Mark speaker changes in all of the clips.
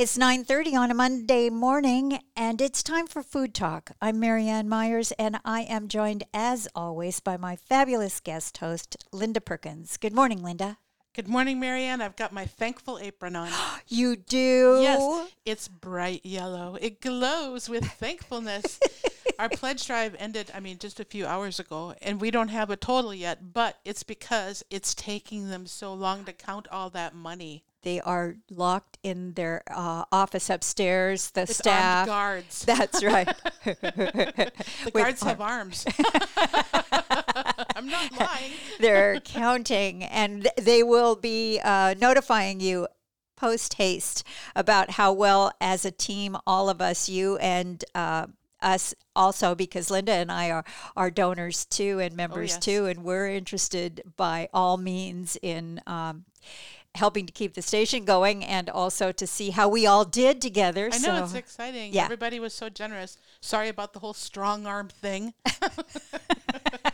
Speaker 1: It's 9:30 on a Monday morning and it's time for Food Talk. I'm Marianne Myers and I am joined as always by my fabulous guest host Linda Perkins. Good morning, Linda.
Speaker 2: Good morning, Marianne. I've got my thankful apron on.
Speaker 1: You do?
Speaker 2: Yes, it's bright yellow. It glows with thankfulness. Our pledge drive ended, I mean, just a few hours ago, and we don't have a total yet, but it's because it's taking them so long to count all that money.
Speaker 1: They are locked in their uh, office upstairs. The
Speaker 2: With
Speaker 1: staff.
Speaker 2: guards.
Speaker 1: That's right.
Speaker 2: the
Speaker 1: with
Speaker 2: guards
Speaker 1: ar-
Speaker 2: have arms. I'm not lying.
Speaker 1: They're counting, and they will be uh, notifying you post haste about how well, as a team, all of us, you and uh, us also, because Linda and I are, are donors too and members
Speaker 2: yes.
Speaker 1: too, and we're interested by all means in. Um, helping to keep the station going and also to see how we all did together
Speaker 2: I know
Speaker 1: so
Speaker 2: it's exciting.
Speaker 1: yeah.
Speaker 2: Everybody was so generous. Sorry about the whole strong arm thing.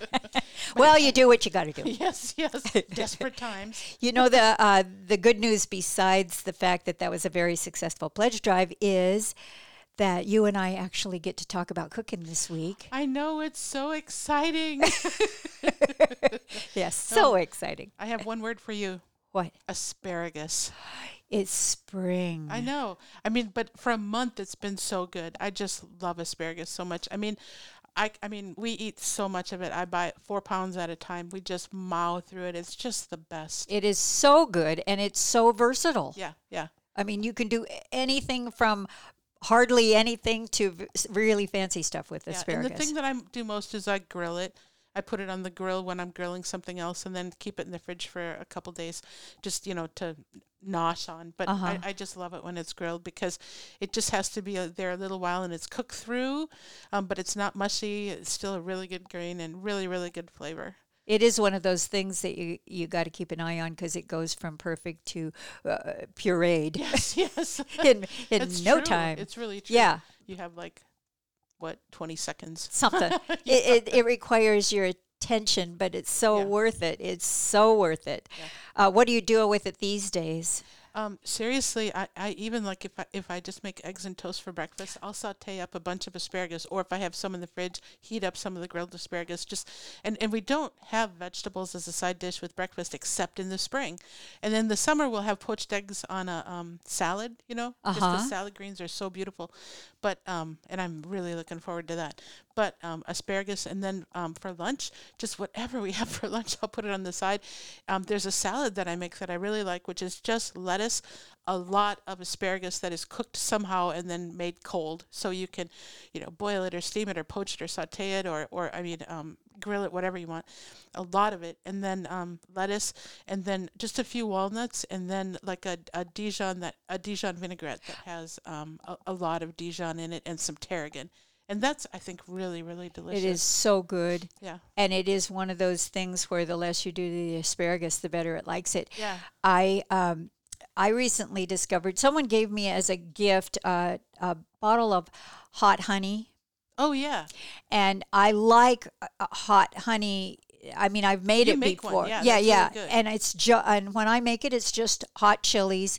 Speaker 1: well you do what you got to do
Speaker 2: yes, yes. Desperate times.
Speaker 1: You know the uh, the good news besides the fact that that was a very successful pledge drive is that you and I actually get to talk about cooking this week.
Speaker 2: I know it's so exciting.
Speaker 1: Yes, so exciting.
Speaker 2: I have one word for you
Speaker 1: What?
Speaker 2: asparagus.
Speaker 1: It's spring.
Speaker 2: I know. I mean, but for a month it's been so good. I just love asparagus so much. I mean, I, I mean, we eat so much of it. I buy four pounds at a time. We just mow through it. It's just the best.
Speaker 1: It is so good and it's so versatile.
Speaker 2: Yeah, yeah.
Speaker 1: I mean, you can do anything from hardly anything to really fancy stuff with
Speaker 2: Yeah,
Speaker 1: asparagus.
Speaker 2: and the thing that I do most is I grill it. I put it on the grill when I'm grilling something else, and then keep it in the fridge for a couple days, just you know to nosh on. But
Speaker 1: Uh-huh.
Speaker 2: I, I just love it when it's grilled because it just has to be uh there a little while and it's cooked through, um, but it's not mushy. It's still a really good grain and really really good flavor.
Speaker 1: It is one of those things that you you got to keep an eye on because it goes from perfect to uh, pureed
Speaker 2: Yes, yes.
Speaker 1: in in
Speaker 2: it's
Speaker 1: no
Speaker 2: true.
Speaker 1: time.
Speaker 2: It's really true.
Speaker 1: yeah,
Speaker 2: You have like what twenty seconds.
Speaker 1: something. it, it it requires your attention, but it's so
Speaker 2: Yeah.
Speaker 1: worth it. It's so worth it. Uh, what do you do with it these days?
Speaker 2: Um, seriously, I, I even like if I if I just make eggs and toast for breakfast, I'll saute up a bunch of asparagus, or if I have some in the fridge, heat up some of the grilled asparagus. Just and and we don't have vegetables as a side dish with breakfast except in the spring, and then the summer we'll have poached eggs on a um, salad. You know, just
Speaker 1: Uh-huh.
Speaker 2: the salad greens are so beautiful, but um, and I'm really looking forward to that. But um, asparagus, and then um, for lunch, just whatever we have for lunch, I'll put it on the side. Um, there's a salad that I make that I really like, which is just lettuce, a lot of asparagus that is cooked somehow and then made cold, so you can, you know, boil it or steam it or poach it or saute it or or I mean um, grill it, whatever you want. A lot of it, and then um, lettuce, and then just a few walnuts, and then like a, a Dijon that a Dijon vinaigrette that has um, a, a lot of Dijon in it and some tarragon. And that's, I think, really, really delicious.
Speaker 1: It is so good.
Speaker 2: Yeah.
Speaker 1: And it is one of those things where the less you do the asparagus, the better it likes it.
Speaker 2: Yeah.
Speaker 1: I um, I recently discovered someone gave me as a gift uh, a bottle of hot honey,
Speaker 2: Oh, yeah.
Speaker 1: and I like uh, hot honey. I mean, I've made
Speaker 2: You
Speaker 1: it
Speaker 2: make one,
Speaker 1: before.
Speaker 2: yeah,
Speaker 1: yeah, yeah.
Speaker 2: really.
Speaker 1: And it's ju- and when I make it, it's just hot chilies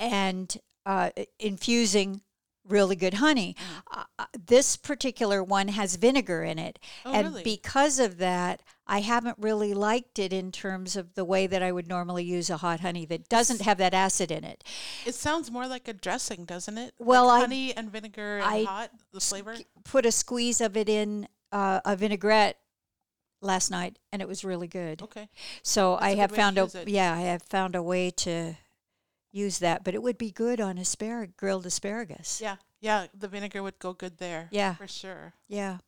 Speaker 1: and uh, infusing really good honey. Uh, uh, this particular one has vinegar in it,
Speaker 2: Mm. Oh,
Speaker 1: and
Speaker 2: really?
Speaker 1: because of that, I haven't really liked it in terms of the way that I would normally use a hot honey that doesn't have that acid in it.
Speaker 2: It sounds more like a dressing, doesn't it?
Speaker 1: Well,
Speaker 2: like
Speaker 1: I-
Speaker 2: honey and vinegar and
Speaker 1: I
Speaker 2: hot, the flavor.
Speaker 1: Put a squeeze of it in uh, a vinaigrette last night, and it was really good.
Speaker 2: Okay.
Speaker 1: So
Speaker 2: That's
Speaker 1: I have found a
Speaker 2: it.
Speaker 1: yeah, I have found a way to use that, but it would be good on asparagus, grilled asparagus.
Speaker 2: Yeah. Yeah. The vinegar would go good there.
Speaker 1: Yeah.
Speaker 2: For sure.
Speaker 1: Yeah.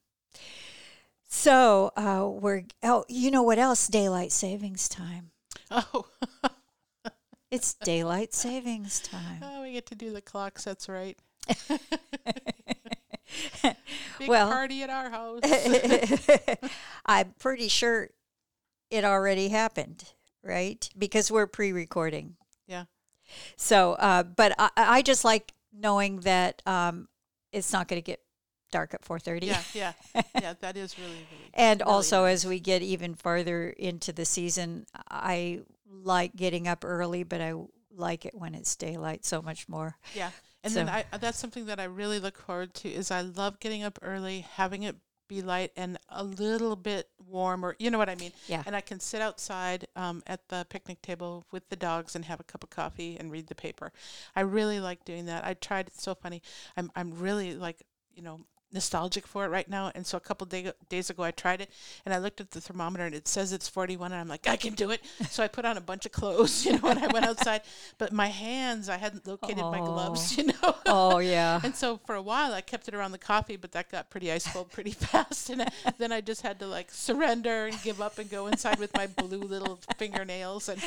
Speaker 1: So uh, we're oh, you know what else? Daylight savings time.
Speaker 2: Oh.
Speaker 1: It's daylight savings time.
Speaker 2: oh, we get to do the clocks. That's right. Big
Speaker 1: Well-
Speaker 2: party at our house.
Speaker 1: I'm pretty sure it already happened, right? Because we're pre-recording.
Speaker 2: yeah.
Speaker 1: So, uh, but I, I just like knowing that um, it's not going to get dark at 4:30.
Speaker 2: Yeah. Yeah. Yeah. That is really, really.
Speaker 1: And
Speaker 2: really
Speaker 1: also,
Speaker 2: nice.
Speaker 1: as we get even farther into the season, I like getting up early, but I like it when it's daylight so much more.
Speaker 2: Yeah. And
Speaker 1: So-
Speaker 2: then I that's something that I really look forward to is I love getting up early, having it be light and a little bit warm or you know what I mean.
Speaker 1: Yeah.
Speaker 2: And I can sit outside um, at the picnic table with the dogs and have a cup of coffee and read the paper. I really like doing that. I tried. It's so funny. I'm I'm really like you know nostalgic for it right now. And so a couple day, days ago I tried it and I looked at the thermometer and it says it's 41 and I'm like I can do it. So I put on a bunch of clothes, you know, and I went outside. But my hands, I hadn't located my gloves, you know.
Speaker 1: Oh yeah.
Speaker 2: And so for a while, I kept it around the coffee, but that got pretty ice cold pretty fast. And then I just had to like surrender and give up and go inside with my blue little fingernails. And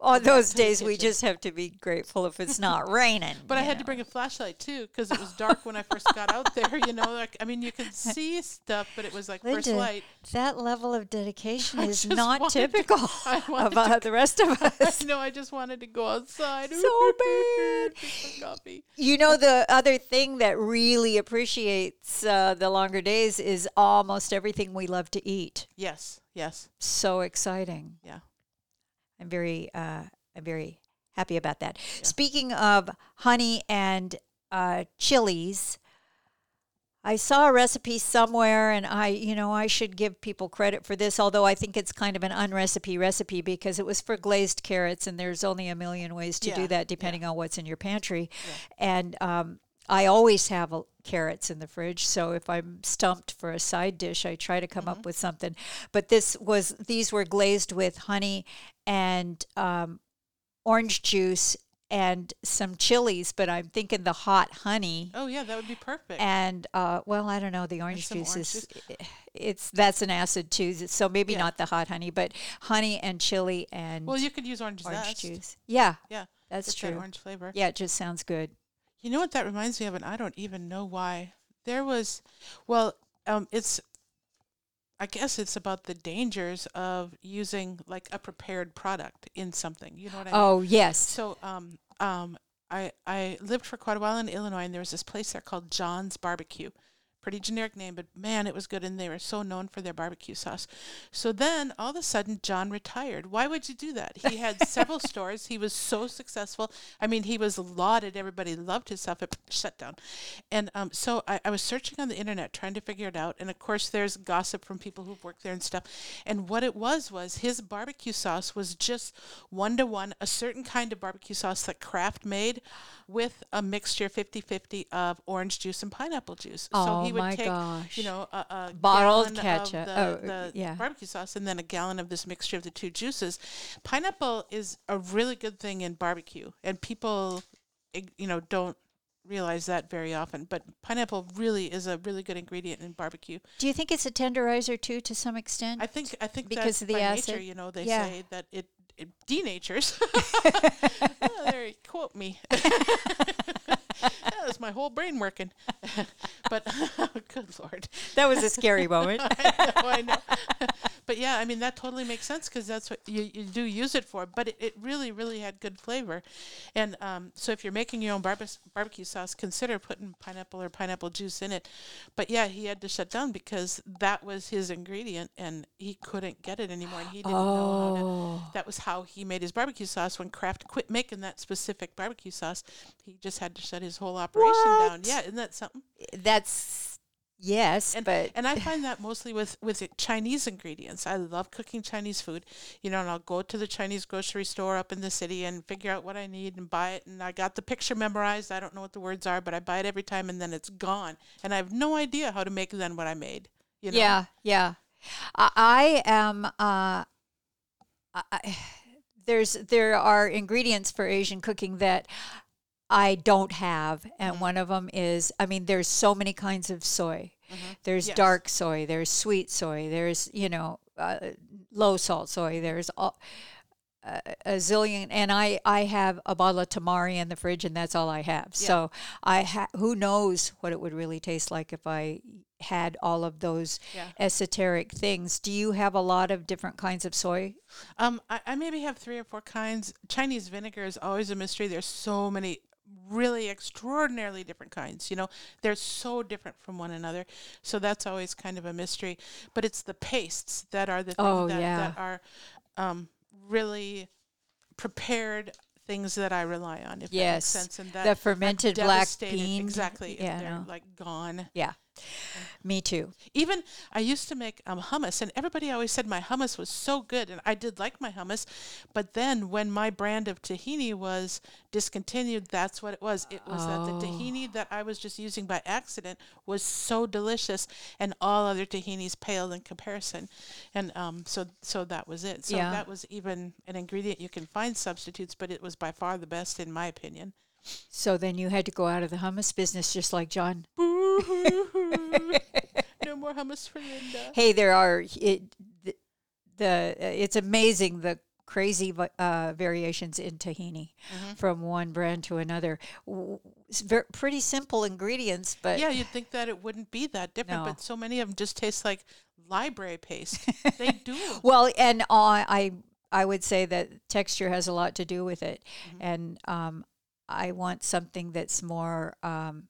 Speaker 1: On those days, we just have to be grateful if it's not raining.
Speaker 2: but I
Speaker 1: you
Speaker 2: had to bring a flashlight too because it was dark when I first got out there. You know, like I mean, you could see stuff, but it was like first light.
Speaker 1: That level of dedication
Speaker 2: I
Speaker 1: is not
Speaker 2: to-
Speaker 1: typical
Speaker 2: I
Speaker 1: of uh, the rest of us.
Speaker 2: no. I just wanted to go outside.
Speaker 1: So bad.
Speaker 2: Just for coffee.
Speaker 1: You know, the other thing that really appreciates uh, the longer days is almost everything we love to eat.
Speaker 2: Yes. Yes.
Speaker 1: So exciting.
Speaker 2: Yeah.
Speaker 1: I'm very, uh, I'm very happy about that. Speaking of honey and uh, chilies, I saw a recipe somewhere, and I, you know, I should give people credit for this, although I think it's kind of an unrecipe recipe because it was for glazed carrots, and there's only a million ways to
Speaker 2: Yeah,
Speaker 1: do that depending on what's in your pantry. And um, I always have uh, carrots in the fridge, so if I'm stumped for a side dish, I try to come up with something. But this was these were glazed with honey and um, orange juice and some chilies, but I'm thinking the hot honey
Speaker 2: Oh yeah, that would be perfect.
Speaker 1: and uh, well, I don't know. The orange juice
Speaker 2: orange
Speaker 1: is it's that's an acid too, so maybe
Speaker 2: Yeah.
Speaker 1: not the hot honey, but honey and chili and
Speaker 2: well, you could use orange,
Speaker 1: orange
Speaker 2: zest.
Speaker 1: juice. Yeah,
Speaker 2: Yeah,
Speaker 1: that's
Speaker 2: get that
Speaker 1: true.
Speaker 2: orange flavor.
Speaker 1: Yeah, it just sounds good.
Speaker 2: You know what that reminds me of, and I don't even know why. There was, well, um, it's, I guess it's about the dangers of using like a prepared product in something. You know what I mean?
Speaker 1: Oh yes,
Speaker 2: So, um, um, I I lived for quite a while in Illinois, and there was this place there called John's Barbecue. Pretty generic name, but man, it was good, and they were so known for their barbecue sauce. So then, all of a sudden, John retired. Why would you do that? He had several stores. He was so successful. I mean, he was lauded. Everybody loved his stuff. It shut down, and um, so I, I was searching on the internet trying to figure it out. And of course, there's gossip from people who've worked there and stuff. And what it was was his barbecue sauce was just one to one a certain kind of barbecue sauce that Kraft made with a mixture 50-50 of orange juice and pineapple juice. so
Speaker 1: Oh
Speaker 2: he would
Speaker 1: my
Speaker 2: take,
Speaker 1: gosh.
Speaker 2: you know, a, a
Speaker 1: Bottled ketchup.
Speaker 2: of the,
Speaker 1: Oh,
Speaker 2: the
Speaker 1: yeah.
Speaker 2: barbecue sauce and then a gallon of this mixture of the two juices. Pineapple is a really good thing in barbecue, and people, you know, don't realize that very often. But pineapple really is a really good ingredient in barbecue.
Speaker 1: Do you think it's a tenderizer too, to some extent?
Speaker 2: I think I think
Speaker 1: Because of the acid?
Speaker 2: nature. You know, they
Speaker 1: Yeah.
Speaker 2: say that it it denatures. oh, there, quote me. My whole brain working. but good lord.
Speaker 1: that was a scary moment.
Speaker 2: I know, I know. but yeah, I mean that totally makes sense because that's what you, you do use it for. But it, it really, really had good flavor, and um, so if you're making your own barbe- barbecue sauce, consider putting pineapple or pineapple juice in it. But yeah, he had to shut down because that was his ingredient, and he couldn't get it anymore, and he didn't know how to.
Speaker 1: Oh,
Speaker 2: That was how he made his barbecue sauce. When Kraft quit making that specific barbecue sauce, he just had to shut his whole operation down.
Speaker 1: What?
Speaker 2: Yeah, isn't that something?
Speaker 1: that's yes,
Speaker 2: and,
Speaker 1: but
Speaker 2: and I find that mostly with with Chinese ingredients. I love cooking Chinese food, you know, and I'll go to the Chinese grocery store up in the city and figure out what I need and buy it. And I got the picture memorized. I don't know what the words are, but I buy it every time, and then it's gone, and I have no idea how to make then what I made. You know?
Speaker 1: Yeah, yeah. I, I am. Uh, I- there's there are ingredients for Asian cooking that I don't have,
Speaker 2: Mm-hmm.
Speaker 1: and one of them is. I mean, there's so many kinds of soy. There's
Speaker 2: Mm-hmm. Yes.
Speaker 1: dark soy. There's sweet soy. There's you know uh, low salt soy. There's all. A, a zillion, and I I have a bottle of tamari in the fridge, and that's all I have. So I ha- who knows what it would really taste like if I had all of those
Speaker 2: Yeah.
Speaker 1: esoteric things. Do you have a lot of different kinds of soy?
Speaker 2: Um, I, I maybe have three or four kinds. Chinese vinegar is always a mystery. There's so many really extraordinarily different kinds. You know, they're so different from one another. So that's always kind of a mystery. But it's the pastes that are the things
Speaker 1: Oh,
Speaker 2: that,
Speaker 1: yeah.
Speaker 2: that are um, really prepared things that I rely on. If
Speaker 1: Yes.
Speaker 2: that makes sense. And that
Speaker 1: The fermented black beans.
Speaker 2: Exactly.
Speaker 1: Yeah,
Speaker 2: they're
Speaker 1: no.
Speaker 2: like gone.
Speaker 1: Yeah. Me too.
Speaker 2: Even I used to make um, hummus, and everybody always said my hummus was so good, and I did like my hummus. But then when my brand of tahini was discontinued, that's what it was. It was that the
Speaker 1: Oh.
Speaker 2: tahini that I was just using by accident was so delicious, and all other tahinis paled in comparison. And um, so so that was it. So
Speaker 1: Yeah.
Speaker 2: that was even an ingredient you can find substitutes, but it was by far the best in my opinion.
Speaker 1: So then you had to go out of the hummus business just like John.
Speaker 2: no more hummus for Linda.
Speaker 1: Hey, there are it, the, the it's amazing the crazy uh, variations in tahini
Speaker 2: Mm-hmm.
Speaker 1: from one brand to another. W- It's ver- pretty simple ingredients, but
Speaker 2: Yeah, you'd think that it wouldn't be that different,
Speaker 1: No.
Speaker 2: but so many of them just taste like library paste. they do.
Speaker 1: Well, and I, I I would say that texture has a lot to do with it,
Speaker 2: Mm-hmm.
Speaker 1: and um, I want something that's more um,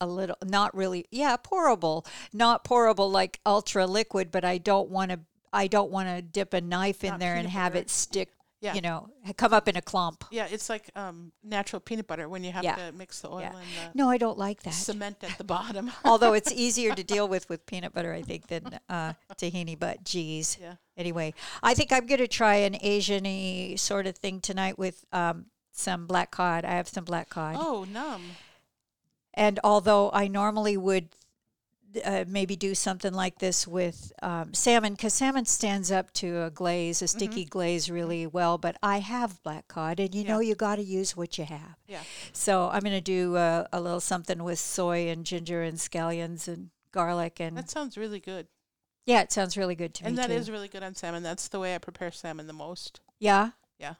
Speaker 1: a little not really yeah pourable, not pourable like ultra liquid, but I don't want to I don't want to dip a knife in
Speaker 2: Not
Speaker 1: there and have
Speaker 2: butter.
Speaker 1: it stick.
Speaker 2: Yeah.
Speaker 1: You know, come up in a clump.
Speaker 2: Yeah, it's like um, natural peanut butter when you have
Speaker 1: Yeah.
Speaker 2: to mix the oil
Speaker 1: Yeah.
Speaker 2: and the
Speaker 1: No, I don't like that.
Speaker 2: cement at the bottom.
Speaker 1: Although it's easier to deal with with peanut butter, I think, than uh, tahini. But geez,
Speaker 2: Yeah.
Speaker 1: Anyway, I think I'm going to try an Asian-y sort of thing tonight with um, some black cod. I have some black cod,
Speaker 2: oh, numb.
Speaker 1: and although I normally would uh, maybe do something like this with um, salmon, because salmon stands up to a glaze, a sticky glaze, really well. But I have black cod, and you
Speaker 2: Yeah.
Speaker 1: know you got to use what you have.
Speaker 2: Yeah.
Speaker 1: So I'm going to do uh, a little something with soy and ginger and scallions and garlic, and
Speaker 2: That sounds really good.
Speaker 1: yeah, it sounds really good to
Speaker 2: and
Speaker 1: me
Speaker 2: that
Speaker 1: too.
Speaker 2: is really good on salmon. That's the way I prepare salmon the most.
Speaker 1: Yeah. Yeah.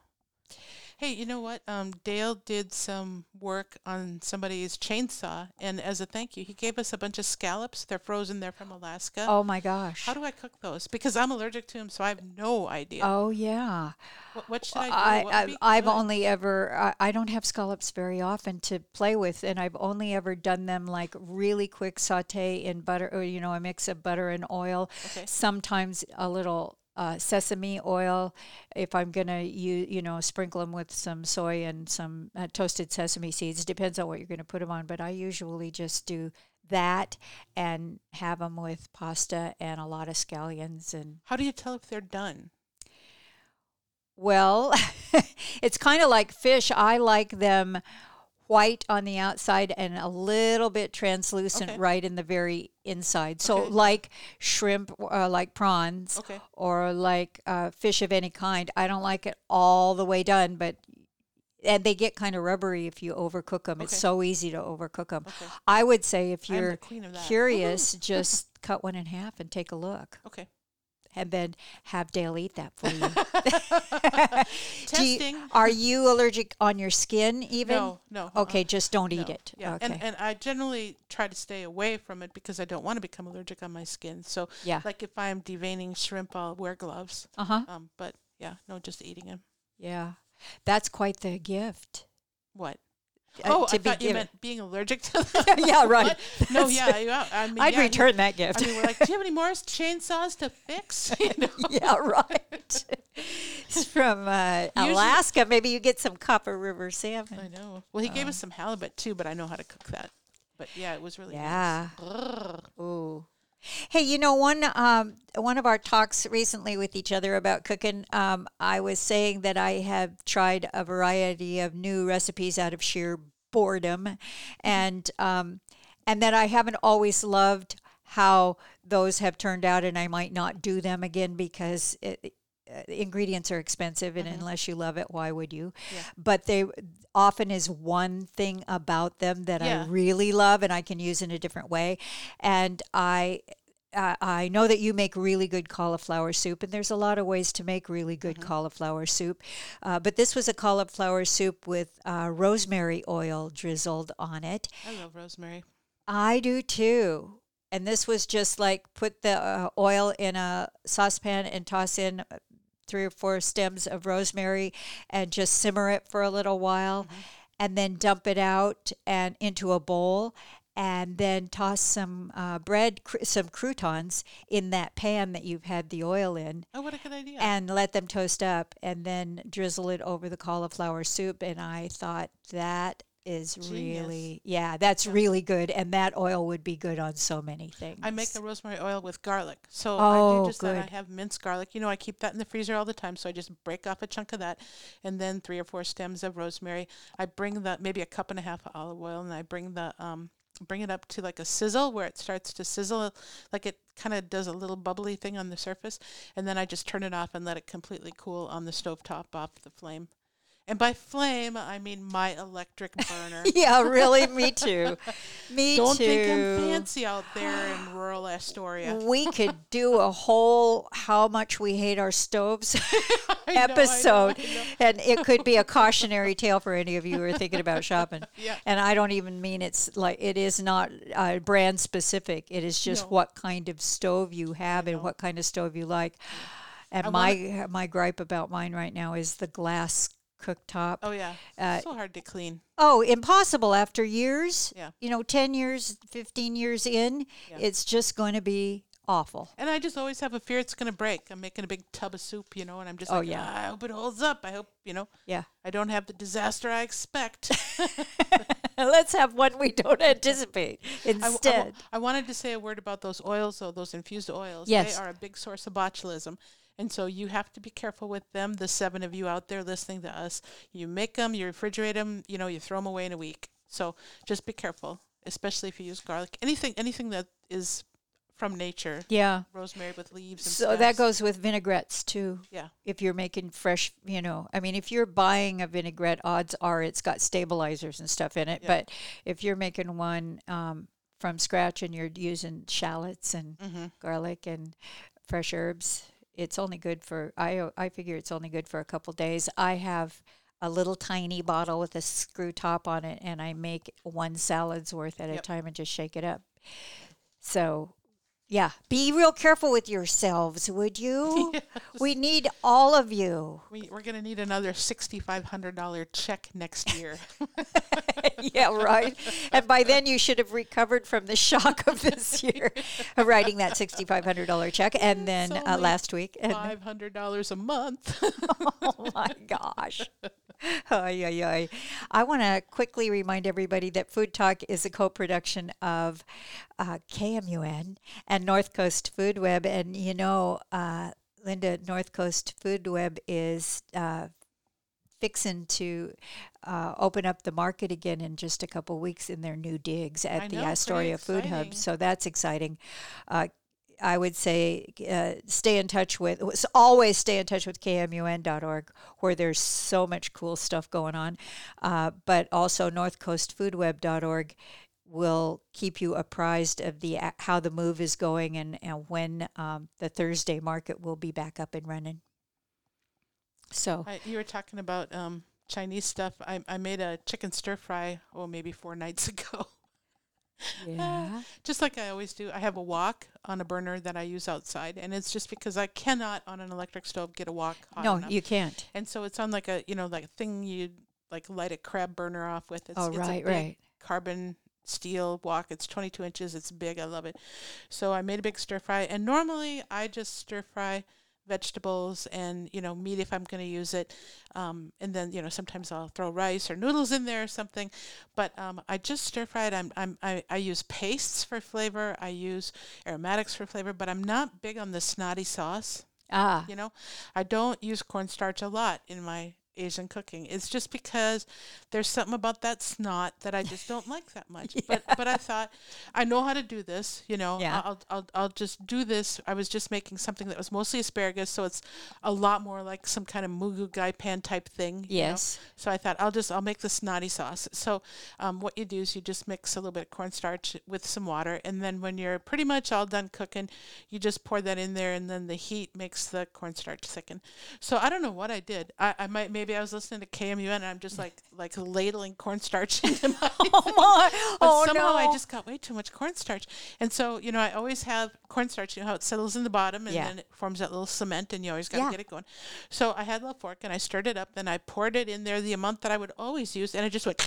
Speaker 2: Hey, you know what? Um, Dale did some work on somebody's chainsaw, and as a thank you, he gave us a bunch of scallops. They're frozen. They're from Alaska.
Speaker 1: Oh my gosh.
Speaker 2: How do I cook those? Because I'm allergic to them, so I have no idea.
Speaker 1: Oh yeah.
Speaker 2: what, what should I do?
Speaker 1: I, I, I've only ever I, I don't have scallops very often to play with, and I've only ever done them like really quick saute in butter, or you know, a mix of butter and oil.
Speaker 2: Okay.
Speaker 1: Sometimes a little. Uh, sesame oil, if I'm gonna you you know sprinkle them with some soy and some uh, toasted sesame seeds. Depends on what you're gonna put them on, but I usually just do that and have them with pasta and a lot of scallions and
Speaker 2: How do you tell if they're done?
Speaker 1: Well, it's kind of like fish. I like them white on the outside and a little bit translucent
Speaker 2: Okay.
Speaker 1: right in the very inside. So,
Speaker 2: Okay.
Speaker 1: like shrimp, uh, like prawns,
Speaker 2: Okay.
Speaker 1: or like uh, fish of any kind. I don't like it all the way done, but and they get kind of rubbery if you overcook them. It's so easy to overcook them. I would say if you're
Speaker 2: queen of that.
Speaker 1: curious, just cut one in half and take a look,
Speaker 2: Okay.
Speaker 1: And then have Dale eat that for you. Do you-
Speaker 2: Testing.
Speaker 1: are you allergic on your skin even?
Speaker 2: No, no. uh-uh.
Speaker 1: Okay, just don't eat it.
Speaker 2: Yeah,
Speaker 1: Okay.
Speaker 2: and and I generally try to stay away from it because I don't want to become allergic on my skin. So,
Speaker 1: yeah.
Speaker 2: like if I'm deveining shrimp, I'll wear gloves.
Speaker 1: Uh huh.
Speaker 2: Um, but yeah, no, just eating them.
Speaker 1: Yeah. That's quite the gift.
Speaker 2: What?
Speaker 1: Uh,
Speaker 2: oh,
Speaker 1: to
Speaker 2: I
Speaker 1: be
Speaker 2: thought you
Speaker 1: given.
Speaker 2: meant being allergic to them.
Speaker 1: yeah, right.
Speaker 2: No, yeah, yeah. I mean,
Speaker 1: I'd
Speaker 2: yeah, you-
Speaker 1: return that gift.
Speaker 2: I mean, we're like, do you have any more chainsaws to fix? You know?
Speaker 1: yeah, right. it's from uh, Alaska. Maybe you get some Copper River salmon.
Speaker 2: I know. Well, he gave
Speaker 1: Oh.
Speaker 2: us some halibut too, but I know how to cook that. But yeah, it was really
Speaker 1: Yeah.
Speaker 2: Nice.
Speaker 1: Ooh. Hey, you know one um, one of our talks recently with each other about cooking, um, I was saying that I have tried a variety of new recipes out of sheer boredom, and um, and that I haven't always loved how those have turned out, and I might not do them again because it, uh, ingredients are expensive, and unless you love it, why would you?
Speaker 2: Yeah.
Speaker 1: But they often is one thing about them that
Speaker 2: Yeah.
Speaker 1: I really love, and I can use in a different way. And I. Uh, I know that you make really good cauliflower soup, and there's a lot of ways to make really good cauliflower soup. Uh, but this was a cauliflower soup with uh, rosemary oil drizzled on it.
Speaker 2: I love rosemary.
Speaker 1: I do too. And this was just like put the uh, oil in a saucepan and toss in three or four stems of rosemary and just simmer it for a little while and then dump it out and into a bowl and then toss some uh, bread, cr- some croutons in that pan that you've had the oil in,
Speaker 2: Oh, what a good idea.
Speaker 1: and let them toast up, and then drizzle it over the cauliflower soup. And I thought that is
Speaker 2: Genius.
Speaker 1: really, yeah, that's really good, and that oil would be good on so many things.
Speaker 2: I make a rosemary oil with garlic. So I
Speaker 1: Oh,
Speaker 2: do just that. I have minced garlic. You know, I keep that in the freezer all the time. So I just break off a chunk of that and then three or four stems of rosemary. I bring the maybe a cup and a half of olive oil and I bring the um bring it up to like a sizzle where it starts to sizzle like it kind of does a little bubbly thing on the surface and then I just turn it off and let it completely cool on the stove top off the flame. And by flame, I mean my electric burner.
Speaker 1: yeah, really, me too. Me too.
Speaker 2: Don't think I'm fancy out there in rural Astoria.
Speaker 1: we could do a whole how much we hate our stoves
Speaker 2: I know, I know,
Speaker 1: episode
Speaker 2: I know.
Speaker 1: and it could be a cautionary tale for any of you who are thinking about shopping
Speaker 2: Yeah.
Speaker 1: and i don't even mean it's like it is not uh, brand specific it is just
Speaker 2: No.
Speaker 1: what kind of stove you have and what kind of stove you like and
Speaker 2: I
Speaker 1: my my gripe about mine right now is the glass cooktop
Speaker 2: Oh yeah,
Speaker 1: Uh,
Speaker 2: so hard to clean.
Speaker 1: Oh, impossible after years.
Speaker 2: Yeah.
Speaker 1: You know, 10 years, 15 years in,
Speaker 2: Yeah.
Speaker 1: it's just going to be awful.
Speaker 2: And I just always have a fear it's going to break. I'm making a big tub of soup, you know, and I'm just
Speaker 1: Oh,
Speaker 2: like,
Speaker 1: yeah.
Speaker 2: "Ah, I hope it holds up. I hope, you know,
Speaker 1: Yeah.
Speaker 2: I don't have the disaster I expect.
Speaker 1: Let's have one we don't anticipate
Speaker 2: I, w- I w-
Speaker 1: instead.
Speaker 2: I wanted to say a word about those oils, though, those infused oils.
Speaker 1: Yes.
Speaker 2: They are a big source of botulism. And so you have to be careful with them. The seven of you out there listening to us, you make them, you refrigerate them, you know, you throw them away in a week. So just be careful, especially if you use garlic. Anything, anything that is from nature,
Speaker 1: yeah.
Speaker 2: rosemary with leaves. And
Speaker 1: So that goes with vinaigrettes too.
Speaker 2: Yeah.
Speaker 1: If you're making fresh, you know, I mean, if you're buying a vinaigrette, odds are it's got stabilizers and stuff in it.
Speaker 2: Yeah.
Speaker 1: But if you're making one um, from scratch and you're using shallots and
Speaker 2: Mm-hmm.
Speaker 1: garlic and fresh herbs. It's only good for I I figure it's only good for a couple days. I have a little tiny bottle with a screw top on it and I make one salad's worth at a time and just shake it up. So, yeah, be real careful with yourselves, would you? We need all of you.
Speaker 2: We, we're going to need another $6,500 check next year.
Speaker 1: yeah, right. And by then you should have recovered from the shock of this year of writing that $6500 check and then uh, last week and
Speaker 2: $500 a month.
Speaker 1: oh my gosh. Ay, ay, ay. I want to quickly remind everybody that Food Talk is a co production of uh, KMUN and North Coast Food Web. And you know, uh, Linda, North Coast Food Web is uh, fixing to uh, open up the market again in just a couple weeks in their new digs at the Astoria Food Hub. So that's exciting. Uh, I would say uh, stay in touch with, always stay in touch with kmun.org, where there's so much cool stuff going on. Uh, but also northcoastfoodweb.org will keep you apprised of the how the move is going and, and when um, the Thursday market will be back up and running. So
Speaker 2: I, you were talking about um, Chinese stuff. I, I made a chicken stir fry, oh, maybe four nights ago.
Speaker 1: Yeah,
Speaker 2: just like I always do. I have a wok on a burner that I use outside, and it's just because I cannot on an electric stove get a wok
Speaker 1: no,
Speaker 2: enough.
Speaker 1: you can't.
Speaker 2: and so it's on like a you know like a thing you like light a crab burner off with. It's,
Speaker 1: oh,
Speaker 2: it's a
Speaker 1: right, right.
Speaker 2: carbon steel wok. It's 22 inches. It's big. I love it. So I made a big stir fry, and normally I just stir fry vegetables and you know meat if I'm going to use it, um, and then you know sometimes I'll throw rice or noodles in there or something. But um, I just stir fry it. I'm, I'm I, I use pastes for flavor. I use aromatics for flavor, but I'm not big on the snotty sauce.
Speaker 1: Ah,
Speaker 2: You know, I don't use cornstarch a lot in my Asian cooking. It's just because there's something about that snot that I just don't like that much. But but I thought I know how to do this. You know,
Speaker 1: Yeah.
Speaker 2: I'll, I'll I'll just do this. I was just making something that was mostly asparagus, so it's a lot more like some kind of moo goo gai pan type thing. you know?
Speaker 1: yes.
Speaker 2: So I thought I'll just I'll make the snotty sauce. So um, what you do is you just mix a little bit of cornstarch with some water, and then when you're pretty much all done cooking, you just pour that in there, and then the heat makes the cornstarch thicken. So I don't know what I did. I, I might maybe I was listening to KMUN, and I'm just like like ladling cornstarch into my.
Speaker 1: Oh my! Oh
Speaker 2: somehow
Speaker 1: no!
Speaker 2: I just got way too much cornstarch. And so, you know, I always have cornstarch, you know how it settles in the bottom and
Speaker 1: Yeah.
Speaker 2: then it forms that little cement and you always got to
Speaker 1: Yeah.
Speaker 2: get it going. So I had a little fork and I stirred it up, then I poured it in there the amount that I would always use and it just went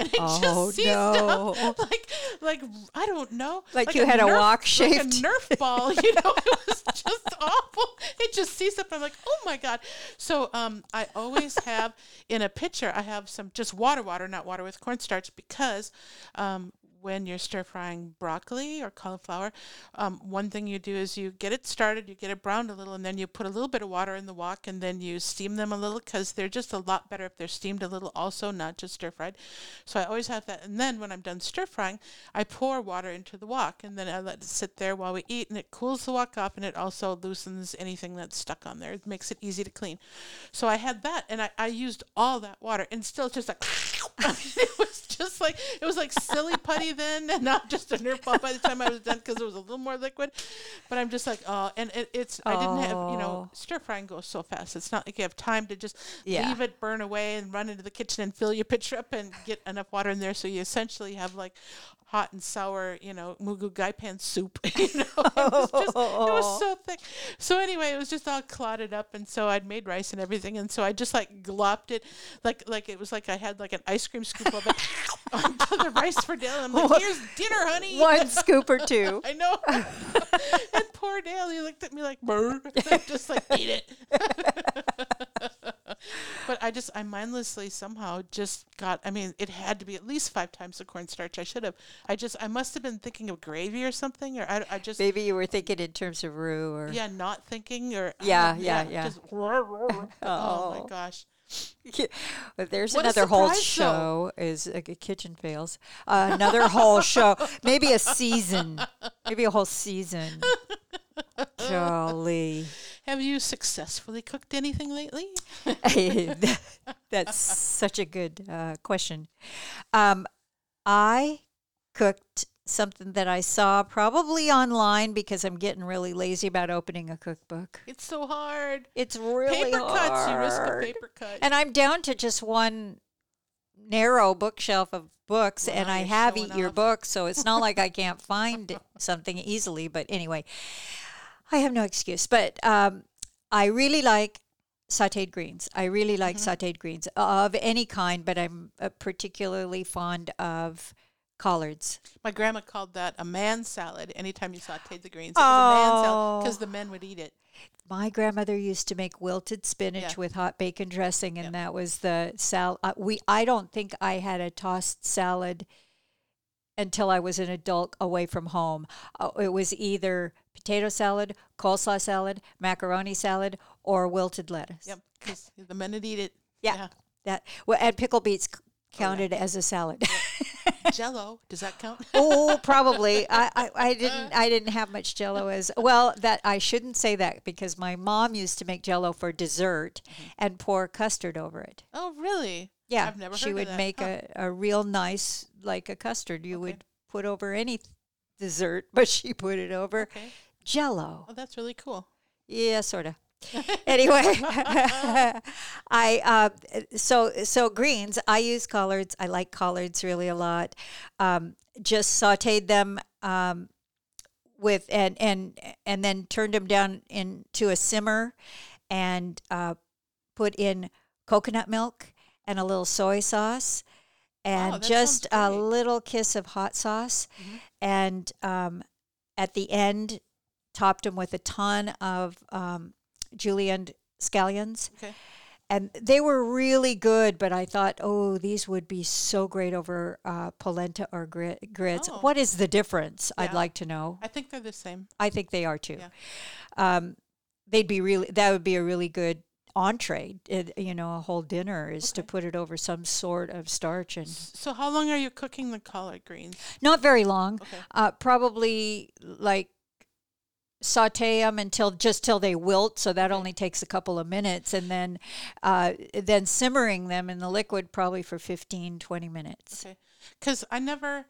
Speaker 2: and it
Speaker 1: Oh,
Speaker 2: just seized
Speaker 1: no.
Speaker 2: up like like I don't know,
Speaker 1: Like you had a
Speaker 2: walk
Speaker 1: wok-shaped-
Speaker 2: like a Nerf ball. You know, it was just awful. It just seized up. I'm like, oh my god. So um, I always have in a pitcher. I have some just water, water, not water with cornstarch, because um, when you're stir frying broccoli or cauliflower, um, one thing you do is you get it started, you get it browned a little, and then you put a little bit of water in the wok, and then you steam them a little because they're just a lot better if they're steamed a little, also not just stir fried. So I always have that, and then when I'm done stir frying, I pour water into the wok, and then I let it sit there while we eat, and it cools the wok off, and it also loosens anything that's stuck on there. It makes it easy to clean. So I had that, and I, I used all that water, and still it's just like it was just like it was like silly putty then, and not just a Nerf ball by the time I was done because it was a little more liquid. But I'm just like, oh, and it, it's I didn't have you know
Speaker 1: Oh.
Speaker 2: stir frying goes so fast. It's not like you have time to just
Speaker 1: Yeah.
Speaker 2: leave it burn away and run into the kitchen and fill your pitcher up and get enough water in there. So you essentially have like hot and sour, you know, moo goo gai pan soup. You know, it was just it was so oh. thick. So anyway, it was just all clotted up, and so I'd made rice and everything, and so I just like glopped it, like like it was like I had like an ice cream scoop of it onto the rice for dinner. I'm like, here's dinner, honey.
Speaker 1: One scoop or two.
Speaker 2: I know. and poor Dale, he looked at me like, "Brr," just like eat it. but I just, I mindlessly somehow just got. I mean, it had to be at least five times the cornstarch. I should have. I just, I must have been thinking of gravy or something, or I, I just,
Speaker 1: Maybe you were thinking in terms of roux or
Speaker 2: yeah, not thinking, or
Speaker 1: Yeah,
Speaker 2: don't-
Speaker 1: yeah, yeah.
Speaker 2: Just, oh
Speaker 1: Oh.
Speaker 2: my oh.
Speaker 1: gosh. There's
Speaker 2: What
Speaker 1: another whole show is uh, kitchen fails. Uh, another whole show, maybe a season, maybe a whole season. Golly,
Speaker 2: Have you successfully cooked anything lately?
Speaker 1: that's such a good uh, question. Um, I cooked something that I saw probably online because I'm getting really lazy about opening a cookbook.
Speaker 2: It's so hard.
Speaker 1: It's really
Speaker 2: paper cuts. You risk a paper cut.
Speaker 1: And I'm down to just one narrow bookshelf of books, and I have Eat Your
Speaker 2: off.
Speaker 1: Book, so it's not like I can't find something easily. But anyway, I have no excuse. But um, I really like sautéed greens. I really like
Speaker 2: Mm-hmm.
Speaker 1: sautéed greens of any kind, but I'm uh, particularly fond of collards.
Speaker 2: My grandma called that a man salad. Anytime you sauteed the greens, it was a man salad because
Speaker 1: Oh.
Speaker 2: the men would eat it.
Speaker 1: My grandmother used to make wilted spinach
Speaker 2: Yeah.
Speaker 1: with hot bacon dressing, and
Speaker 2: Yep.
Speaker 1: that was the salad. Uh, we I don't think I had a tossed salad until I was an adult away from home. Uh, it was either potato salad, coleslaw salad, macaroni salad, or wilted lettuce.
Speaker 2: Yep, because the men would eat it.
Speaker 1: Yeah. That well, and pickle beets c-
Speaker 2: Oh,
Speaker 1: counted as a salad.
Speaker 2: Jello, does that count?
Speaker 1: oh, probably. I, I, I didn't I didn't have much jello as well. That I shouldn't say that because my mom used to make jello for dessert mm-hmm. and pour custard over it.
Speaker 2: oh, really?
Speaker 1: Yeah,
Speaker 2: I've never
Speaker 1: she
Speaker 2: of
Speaker 1: would
Speaker 2: that.
Speaker 1: make a, a real nice like a custard you
Speaker 2: Okay.
Speaker 1: would put over any dessert, but she put it over
Speaker 2: Okay.
Speaker 1: jello.
Speaker 2: Oh, that's really cool.
Speaker 1: Yeah, sort of. anyway, I uh, so so greens. I use collards. I like collards really a lot. Um, just sautéed them um, with and and and then turned them down into a simmer, and uh, put in coconut milk and a little soy sauce, and
Speaker 2: that
Speaker 1: just a little kiss of hot sauce,
Speaker 2: Mhm.
Speaker 1: and um, at the end topped them with a ton of um, julienne scallions
Speaker 2: Okay.
Speaker 1: and they were really good but i thought oh these would be so great over uh, polenta or gri- grits
Speaker 2: Oh.
Speaker 1: what is the difference i'd like to know
Speaker 2: I think they're the same.
Speaker 1: i think they are too
Speaker 2: Yeah.
Speaker 1: um, they'd be really that would be a really good entree it, you know a whole dinner is to put it over some sort of starch and
Speaker 2: So, how long are you cooking the collard greens?
Speaker 1: not very long
Speaker 2: Okay.
Speaker 1: uh, probably like saute them until just till they wilt so that only takes a couple of minutes and then uh, then simmering them in the liquid probably for 15 20 minutes
Speaker 2: Okay. Because I never,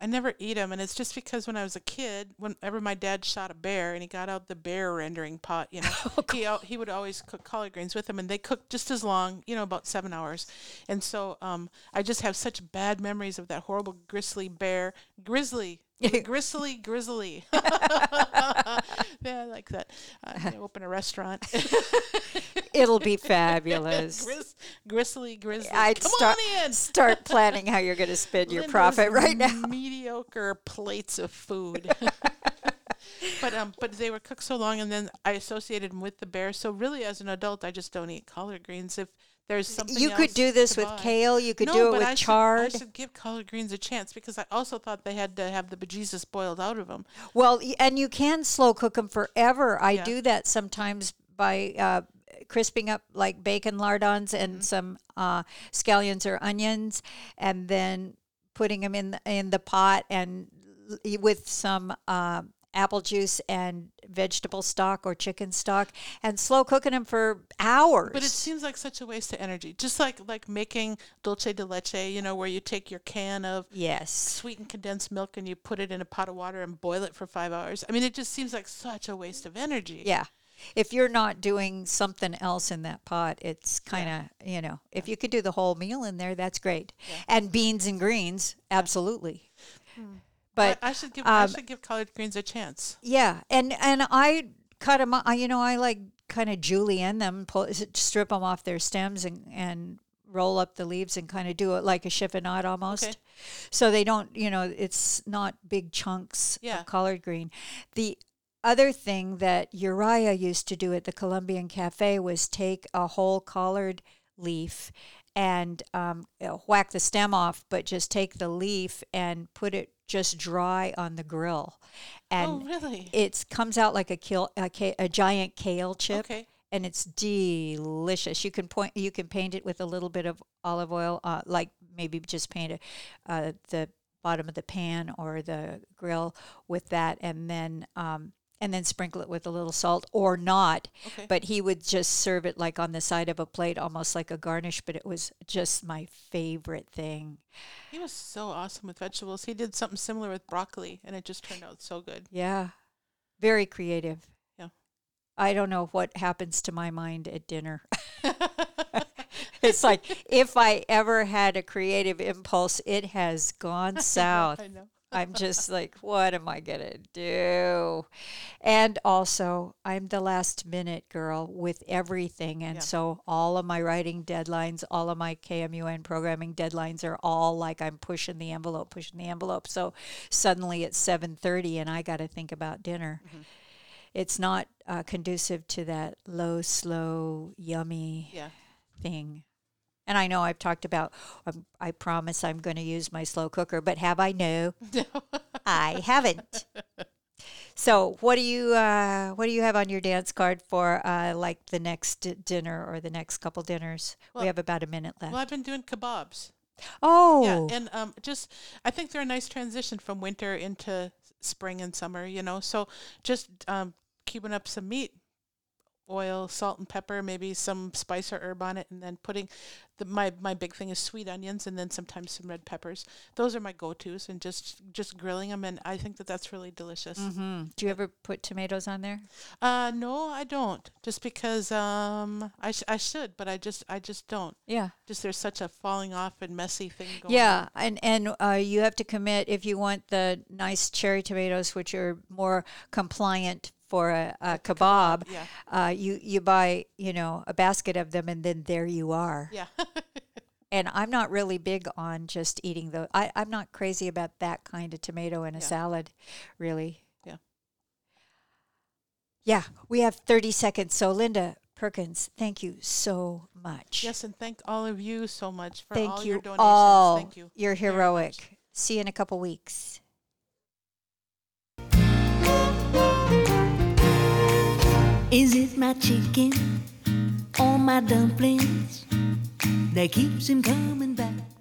Speaker 2: I never eat them, and it's just because when I was a kid, whenever my dad shot a bear and he got out the bear rendering pot, you know, he he would always cook collard greens with them, and they cooked just as long, you know, about seven hours. And so um, I just have such bad memories of that horrible grizzly bear, grizzly. Grizzly, grizzly. yeah, I like that. Uh, I'm gonna open a restaurant.
Speaker 1: It'll be fabulous.
Speaker 2: Gris- gristly, grizzly.
Speaker 1: I'd
Speaker 2: Come
Speaker 1: start
Speaker 2: on in.
Speaker 1: start planning how you're going to spend your profit right now.
Speaker 2: Mediocre plates of food. but um, but they were cooked so long, and then I associated them with the bear. So really, as an adult, I just don't eat collard greens. If there's something
Speaker 1: You could do this with
Speaker 2: buy.
Speaker 1: kale. You could
Speaker 2: no,
Speaker 1: do it with
Speaker 2: I should-
Speaker 1: chard.
Speaker 2: I should give collard greens a chance because I also thought they had to have the bejesus boiled out of them.
Speaker 1: Well, and you can slow cook them forever. I
Speaker 2: Yeah.
Speaker 1: do that sometimes by uh, crisping up like bacon lardons and
Speaker 2: Mm-hmm.
Speaker 1: some uh, scallions or onions, and then putting them in the, in the pot and l- with some uh, apple juice and vegetable stock or chicken stock, and slow cooking them for hours.
Speaker 2: But it seems like such a waste of energy. Just like like making dulce de leche, you know, where you take your can of
Speaker 1: yes.
Speaker 2: sweetened condensed milk and you put it in a pot of water and boil it for five hours. I mean, it just seems like such a waste of energy.
Speaker 1: Yeah. If you're not doing something else in that pot, it's kind of, you know, if you could do the whole meal in there, that's great. And beans and greens, absolutely. Hmm. But
Speaker 2: I, I should give I
Speaker 1: um,
Speaker 2: should give collard greens a chance.
Speaker 1: yeah, and and I cut them. I, you know, I like kind of julienne them, pull, strip them off their stems, and and roll up the leaves and kind of do it like a chiffonade almost.
Speaker 2: Okay.
Speaker 1: So they don't, you know, it's not big chunks
Speaker 2: Yeah.
Speaker 1: of collard green. The other thing that Uriah used to do at the Columbian Cafe was take a whole collard leaf and um, whack the stem off, but just take the leaf and put it just dry on the grill, and
Speaker 2: oh, really?
Speaker 1: it comes out like a, kale, a, a giant kale chip
Speaker 2: Okay.
Speaker 1: and it's delicious. You can point, you can paint it with a little bit of olive oil, uh, like maybe just paint it, uh, the bottom of the pan or the grill with that, and then um, and then sprinkle it with a little salt or not.
Speaker 2: Okay.
Speaker 1: But he would just serve it like on the side of a plate, almost like a garnish. But it was just my favorite thing.
Speaker 2: He was so awesome with vegetables. He did something similar with broccoli, and it just turned out so good.
Speaker 1: Yeah, very creative.
Speaker 2: Yeah.
Speaker 1: I don't know what happens to my mind at dinner. it's like if I ever had a creative impulse, it has gone south.
Speaker 2: I know.
Speaker 1: I'm just like, what am I going to do? And also, I'm the last minute girl with everything. And
Speaker 2: Yeah.
Speaker 1: so, all of my writing deadlines, all of my KMUN programming deadlines are all like I'm pushing the envelope, pushing the envelope. So, suddenly it's 7:30 and I got to think about dinner.
Speaker 2: Mm-hmm.
Speaker 1: It's not uh, conducive to that low, slow, yummy
Speaker 2: Yeah.
Speaker 1: thing. And I know I've talked about, um, I promise I'm going to use my slow cooker, but have I? No, I haven't. So, what do you uh, what do you have on your dance card for uh, like the next d- dinner or the next couple dinners?
Speaker 2: Well-
Speaker 1: we have about a minute left.
Speaker 2: Well, I've been doing kebabs.
Speaker 1: oh,
Speaker 2: Yeah, and um, just I think they're a nice transition from winter into spring and summer. You know, so just um, keeping up some meat, oil, salt, and pepper, maybe some spice or herb on it, and then putting the my my big thing is sweet onions, and then sometimes some red peppers. Those are my go tos, and just just grilling them, and I think that that's really delicious.
Speaker 1: hmm do you ever put tomatoes on there?
Speaker 2: Uh, no, I don't. Just because um, I sh- I should, but I just I just don't.
Speaker 1: Yeah.
Speaker 2: Just there's such a falling off and messy thing going.
Speaker 1: Yeah, and and uh, you have to commit if you want the nice cherry tomatoes, which are more compliant for a, a kebab.
Speaker 2: Yeah.
Speaker 1: Uh, you you buy you know a basket of them, and then there you are.
Speaker 2: Yeah.
Speaker 1: And I'm not really big on just eating the. I I'm not crazy about that kind of tomato in a
Speaker 2: Yeah.
Speaker 1: salad, really.
Speaker 2: Yeah.
Speaker 1: Yeah, we have 30 seconds. So Linda Perkins, thank you so much.
Speaker 2: Yes, and thank all of you so much for
Speaker 1: thank
Speaker 2: all
Speaker 1: you
Speaker 2: your donations.
Speaker 1: all.
Speaker 2: Thank you.
Speaker 1: You're heroic. See you in a couple weeks.
Speaker 3: Is it my chicken or my dumplings that keeps him coming back?